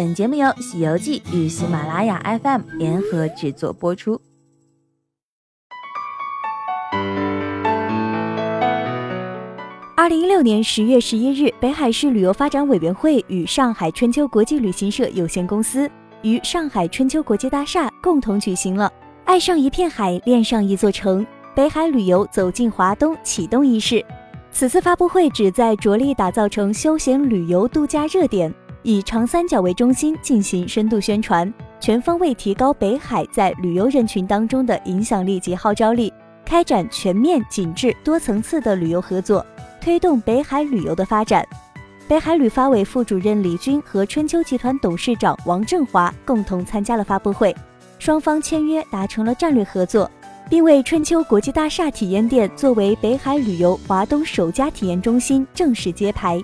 本节目由《西游记》与喜马拉雅 FM 联合制作播出。二零一六年十月十一日，北海市旅游发展委员会与上海春秋国际旅行社有限公司与上海春秋国际大厦共同举行了“爱上一片海，恋上一座城”北海旅游走进华东启动仪式。此次发布会旨在着力打造成休闲旅游度假热点，以长三角为中心进行深度宣传，全方位提高北海在旅游人群当中的影响力及号召力，开展全面、紧致、多层次的旅游合作。推动北海旅游的发展，北海旅发委副主任李军和春秋集团董事长王振华共同参加了发布会，双方签约达成了战略合作，并为春秋国际大厦体验店作为北海旅游华东首家体验中心正式揭牌。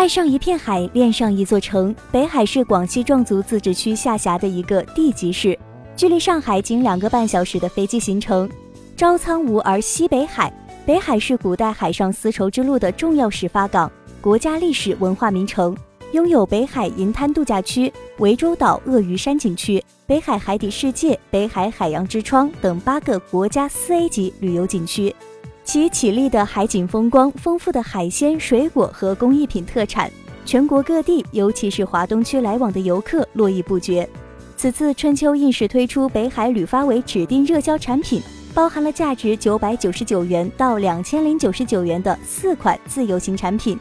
爱上一片海，恋上一座城。北海是广西壮族自治区下辖的一个地级市。距离上海仅两个半小时的飞机行程，朝苍梧而西北海。北海是古代海上丝绸之路的重要始发港，国家历史文化名城，拥有北海银滩度假区、涠洲岛鳄鱼山景区、北海海底世界、北海海洋之窗等八个国家四 A 级旅游景区。其绮丽的海景风光、丰富的海鲜、水果和工艺品特产，全国各地，尤其是华东区来往的游客络绎不绝。此次春秋硬是推出北海旅发为指定热销产品，包含了价值九百九十九元到两千零九十九元的四款自由行产品，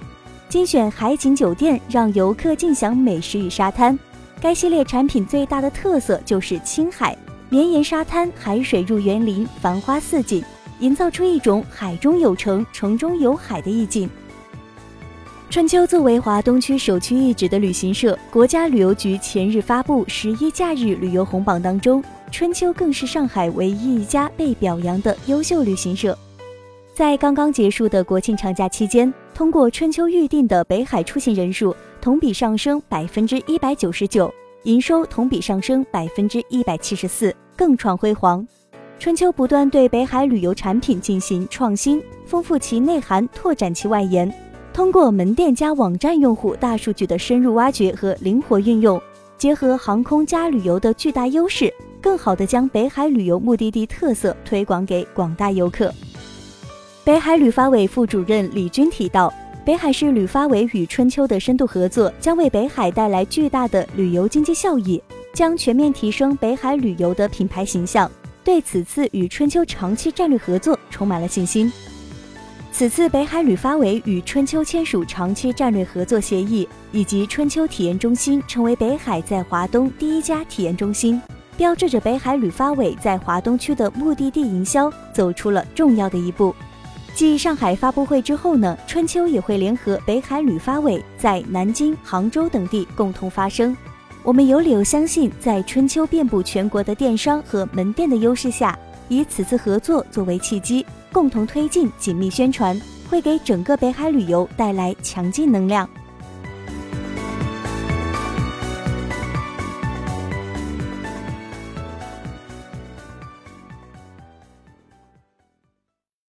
精选海景酒店，让游客尽享美食与沙滩。该系列产品最大的特色就是青海绵延沙滩，海水入园林，繁花似锦，营造出一种海中有城，城中有海的意境。春秋作为华东区首屈一指的旅行社，国家旅游局前日发布十一假日旅游红榜当中，春秋更是上海唯一一家被表扬的优秀旅行社。在刚刚结束的国庆长假期间，通过春秋预订的北海出行人数同比上升百分之一百九十九，营收同比上升百分之一百七十四，更创辉煌。春秋不断对北海旅游产品进行创新，丰富其内涵，拓展其外延。通过门店加网站用户大数据的深入挖掘和灵活运用，结合航空加旅游的巨大优势，更好地将北海旅游目的地特色推广给广大游客。北海旅发委副主任李军提到，北海市旅发委与春秋的深度合作将为北海带来巨大的旅游经济效益，将全面提升北海旅游的品牌形象，对此次与春秋长期战略合作充满了信心。此次北海旅发委与春秋签署长期战略合作协议，以及春秋体验中心成为北海在华东第一家体验中心，标志着北海旅发委在华东区的目的地营销走出了重要的一步。继上海发布会之后呢，春秋也会联合北海旅发委在南京、杭州等地共同发声。我们有理由相信，在春秋遍布全国的电商和门店的优势下，以此次合作作为契机。共同推进紧密宣传，会给整个北海旅游带来强劲能量。